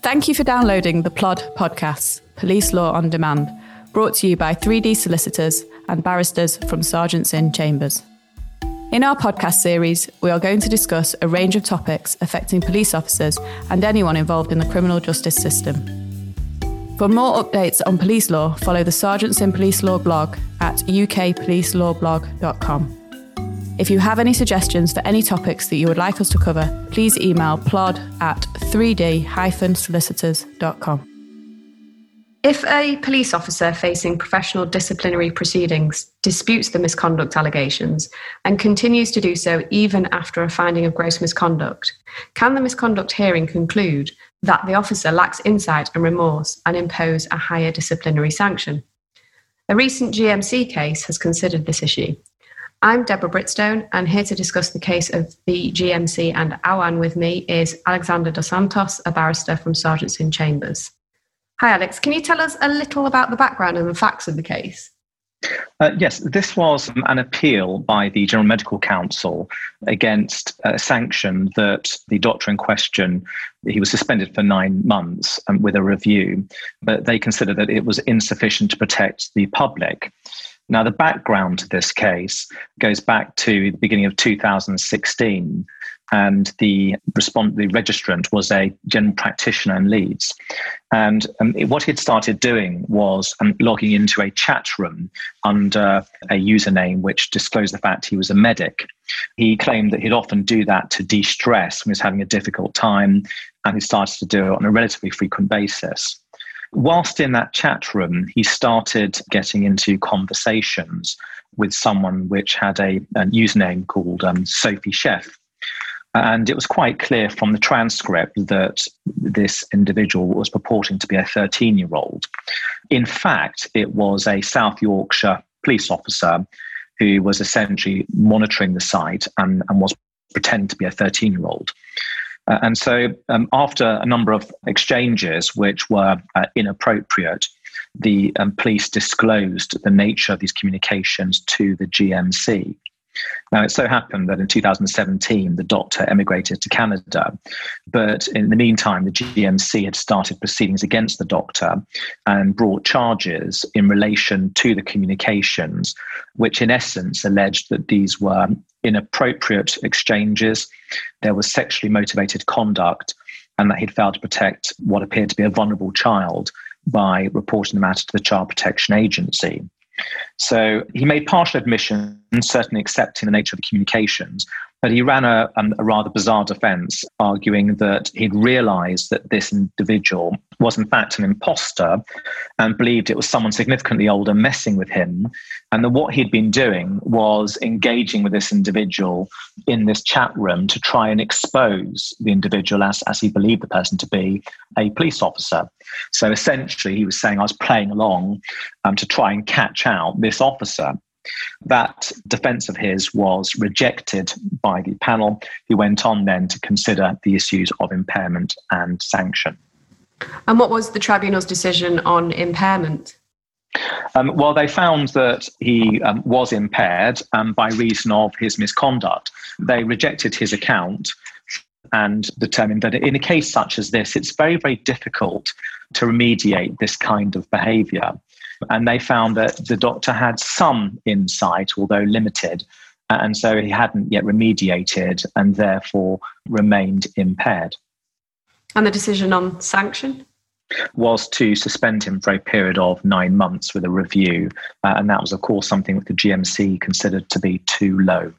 Thank you for downloading the Plod podcasts, Police Law on Demand, brought to you by 3D solicitors and barristers from Serjeants Inn Chambers. In our podcast series, we are going to discuss a range of topics affecting police officers and anyone involved in the criminal justice system. For more updates on police law, follow the Serjeants Inn Police Law blog at ukpolicelawblog.com. If you have any suggestions for any topics that you would like us to cover, please email plod at 3d-solicitors.com. If a police officer facing professional disciplinary proceedings disputes the misconduct allegations and continues to do so even after a finding of gross misconduct, can the misconduct hearing conclude that the officer lacks insight and remorse and impose a higher disciplinary sanction? A recent GMC case has considered this issue I'm Deborah Britstone, and here to discuss the case of the GMC and Awan with me is Alexander Dos Santos, a barrister from Serjeants Inn Chambers. Hi, Alex. Can you tell us a little about the background and the facts of the case? Uh, yes, this was an appeal by the General Medical Council against a sanction that the doctor in question, he was suspended for nine months um, with a review, but they considered that it was insufficient to protect the public. Now, the background to this case goes back to the beginning of 2016, and the respond, the registrant was a general practitioner in Leeds. And um, what he'd started doing was um, logging into a chat room under a username which disclosed the fact he was a medic. He claimed that he'd often do that to de stress when he was having a difficult time, and he started to do it on a relatively frequent basis. Whilst in that chat room, he started getting into conversations with someone which had a, a username called um, Sophie Chef. And it was quite clear from the transcript that this individual was purporting to be a 13 year old. In fact, it was a South Yorkshire police officer who was essentially monitoring the site and, and was pretending to be a 13 year old. Uh, and so, um, after a number of exchanges which were uh, inappropriate, the um, police disclosed the nature of these communications to the GMC. Now, it so happened that in 2017, the doctor emigrated to Canada. But in the meantime, the GMC had started proceedings against the doctor and brought charges in relation to the communications, which in essence alleged that these were inappropriate exchanges, there was sexually motivated conduct, and that he'd failed to protect what appeared to be a vulnerable child by reporting the matter to the Child Protection Agency. So he made partial admissions, certainly accepting the nature of the communications, but he ran a, um, a rather bizarre defense, arguing that he'd realized that this individual was, in fact, an imposter and believed it was someone significantly older messing with him. And that what he'd been doing was engaging with this individual in this chat room to try and expose the individual as, as he believed the person to be a police officer. So essentially, he was saying, I was playing along um, to try and catch out this officer. That defense of his was rejected by the panel, who went on then to consider the issues of impairment and sanction. And what was the tribunal's decision on impairment? Um, well, they found that he um, was impaired um, by reason of his misconduct. They rejected his account and determined that in a case such as this, it's very, very difficult to remediate this kind of behavior. And they found that the doctor had some insight, although limited, and so he hadn't yet remediated and therefore remained impaired. And the decision on sanction? was to suspend him for a period of nine months with a review. Uh, and that was, of course, something that the GMC considered to be too low.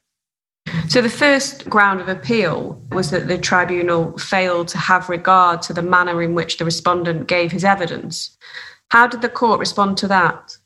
So, the first ground of appeal was that the tribunal failed to have regard to the manner in which the respondent gave his evidence. How did the court respond to that?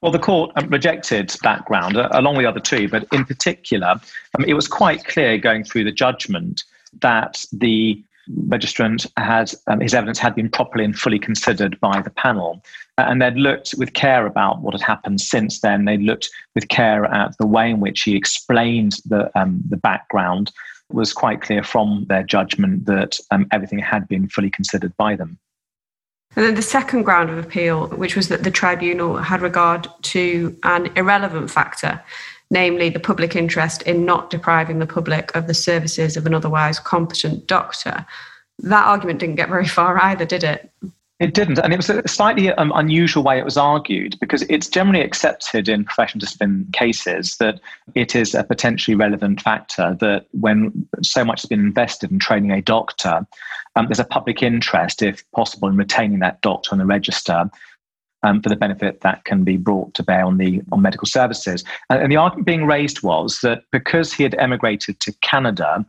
Well, the court um, rejected that ground, uh, along with the other two, but in particular, um, it was quite clear going through the judgment that the registrant had um, his evidence had been properly and fully considered by the panel. Uh, and they'd looked with care about what had happened since then. They looked with care at the way in which he explained the um, the background. It was quite clear from their judgment that um, everything had been fully considered by them. And then the second ground of appeal, which was that the tribunal had regard to an irrelevant factor, namely the public interest in not depriving the public of the services of an otherwise competent doctor. that argument didn't get very far either, did it? It didn't. And it was a slightly um, unusual way it was argued because it's generally accepted in professional discipline cases that it is a potentially relevant factor that when so much has been invested in training a doctor, um, there's a public interest, if possible, in retaining that doctor on the register. Um, for the benefit that can be brought to bear on the on medical services. And, and the argument being raised was that because he had emigrated to Canada,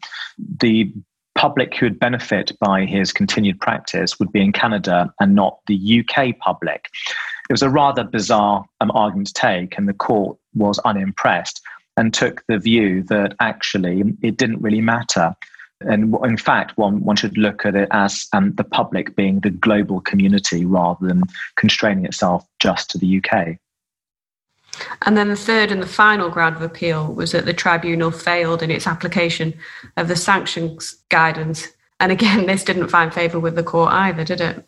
the public who would benefit by his continued practice would be in Canada and not the UK public. It was a rather bizarre um, argument to take, and the court was unimpressed and took the view that actually it didn't really matter. And in fact, one, one should look at it as um, the public being the global community rather than constraining itself just to the UK. And then the third and the final ground of appeal was that the tribunal failed in its application of the sanctions guidance. And again, this didn't find favour with the court either, did it?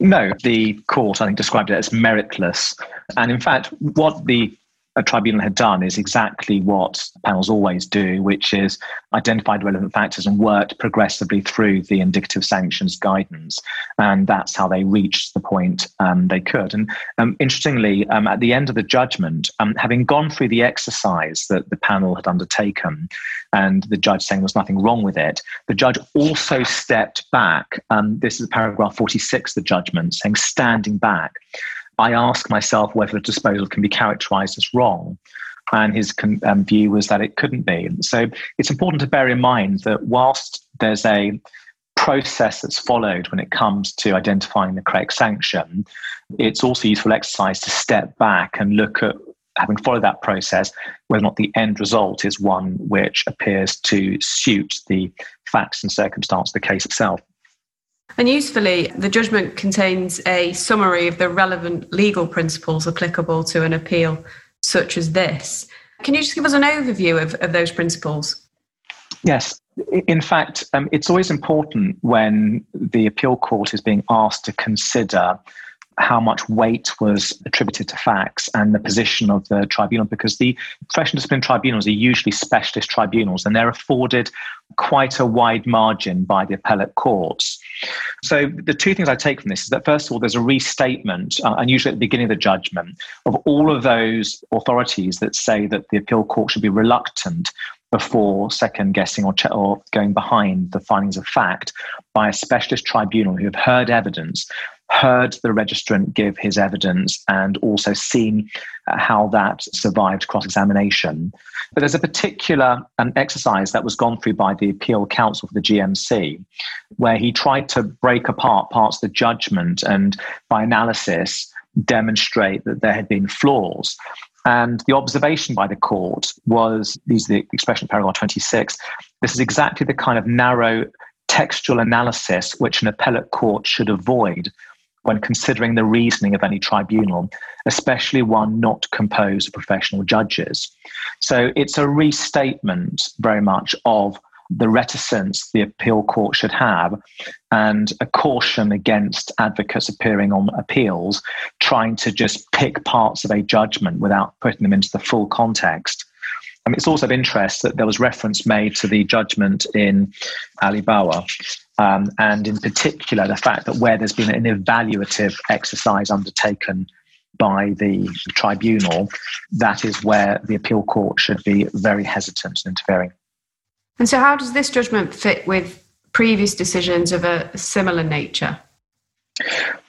No, the court, I think, described it as meritless. And in fact, what the a tribunal had done is exactly what panels always do, which is identified relevant factors and worked progressively through the indicative sanctions guidance. And that's how they reached the point um, they could. And um, interestingly, um, at the end of the judgment, um, having gone through the exercise that the panel had undertaken, and the judge saying there was nothing wrong with it, the judge also stepped back. Um, this is paragraph 46 of the judgment, saying standing back I ask myself whether the disposal can be characterized as wrong. And his um, view was that it couldn't be. So it's important to bear in mind that whilst there's a process that's followed when it comes to identifying the correct sanction, it's also a useful exercise to step back and look at having followed that process, whether or not the end result is one which appears to suit the facts and circumstance of the case itself. And usefully, the judgment contains a summary of the relevant legal principles applicable to an appeal such as this. Can you just give us an overview of, of those principles? Yes. In fact, um, it's always important when the appeal court is being asked to consider how much weight was attributed to facts and the position of the tribunal because the professional discipline tribunals are usually specialist tribunals and they're afforded quite a wide margin by the appellate courts. So, the two things I take from this is that, first of all, there's a restatement, uh, and usually at the beginning of the judgment, of all of those authorities that say that the appeal court should be reluctant before second guessing or, ch- or going behind the findings of fact by a specialist tribunal who have heard evidence heard the registrant give his evidence and also seen uh, how that survived cross examination. But there's a particular exercise that was gone through by the appeal counsel for the GMC, where he tried to break apart parts of the judgment and by analysis demonstrate that there had been flaws. And the observation by the court was these are the expression of paragraph 26. This is exactly the kind of narrow textual analysis which an appellate court should avoid when considering the reasoning of any tribunal, especially one not composed of professional judges. So it's a restatement very much of the reticence the appeal court should have and a caution against advocates appearing on appeals trying to just pick parts of a judgment without putting them into the full context. I mean, it's also of interest that there was reference made to the judgment in Alibawa, um, and in particular the fact that where there's been an evaluative exercise undertaken by the tribunal, that is where the appeal court should be very hesitant in interfering. And so, how does this judgment fit with previous decisions of a similar nature?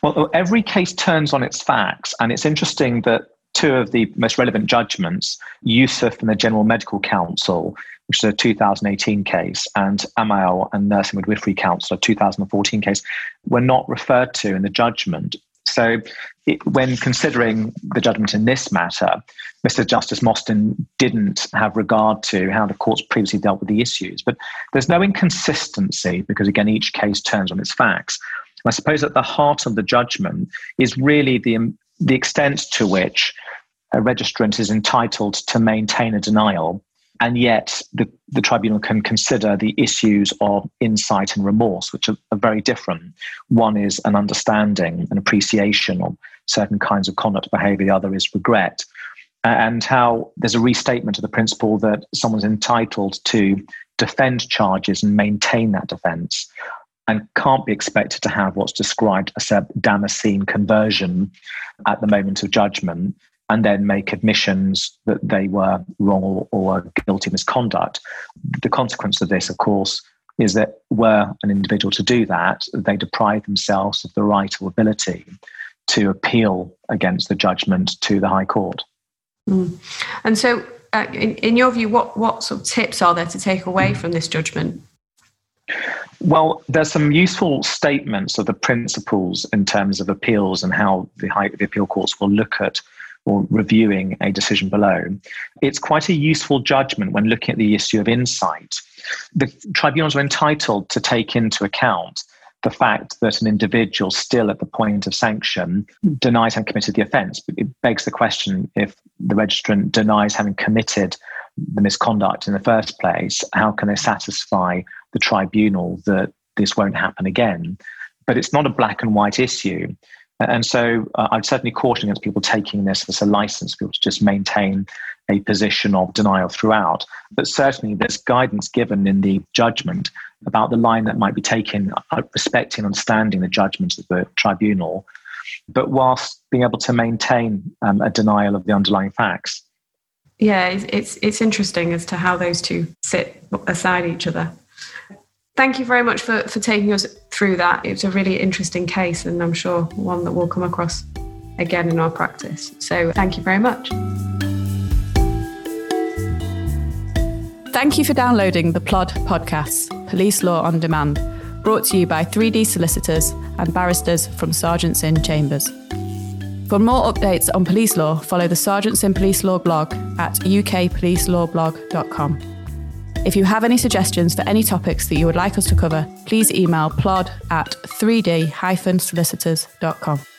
Well, every case turns on its facts, and it's interesting that two of the most relevant judgments, Yusuf and the General Medical Council, which is a 2018 case, and Amao and Nursing Midwifery Council, a 2014 case, were not referred to in the judgment. So, it, when considering the judgment in this matter, Mr. Justice Mostyn didn't have regard to how the courts previously dealt with the issues. But there's no inconsistency because, again, each case turns on its facts. I suppose at the heart of the judgment is really the, the extent to which a registrant is entitled to maintain a denial and yet the, the tribunal can consider the issues of insight and remorse, which are, are, very different. One is an understanding, an appreciation of certain kinds of conduct behavior, the other is regret. And how there's a restatement of the principle that someone's entitled to defend charges and maintain that defense. and can't be expected to have what's described as a Damascene conversion at the moment of judgment and then make admissions that they were wrong or, or guilty misconduct. The consequence of this, of course, is that were an individual to do that, they deprive themselves of the right or ability to appeal against the judgment to the High Court. Mm. And so, uh, in, in your view, what, what sort of tips are there to take away from this judgment? Well, there's some useful statements of the principles in terms of appeals and how the, high, the appeal courts will look at or reviewing a decision below. It's quite a useful judgment when looking at the issue of insight. The tribunals are entitled to take into account the fact that an individual still at the point of sanction denies having committed the offence. It begs the question if the registrant denies having committed the misconduct in the first place, how can they satisfy the tribunal that this won't happen again? But it's not a black and white issue. And so uh, I'd certainly caution against people taking this as a license people to just maintain a position of denial throughout. But certainly there's guidance given in the judgment about the line that might be taken, uh, respecting and understanding the judgment of the tribunal, but whilst being able to maintain um, a denial of the underlying facts. Yeah, it's, it's interesting as to how those two sit aside each other. Thank you very much for, for taking us through that. It's a really interesting case, and I'm sure one that we'll come across again in our practice. So, thank you very much. Thank you for downloading the Plod podcast, Police Law on Demand, brought to you by 3D solicitors and barristers from Serjeants Inn Chambers. For more updates on police law, follow the Serjeants Inn Police Law blog at ukpolicelawblog.com. If you have any suggestions for any topics that you would like us to cover, please email plod at 3d-solicitors.com.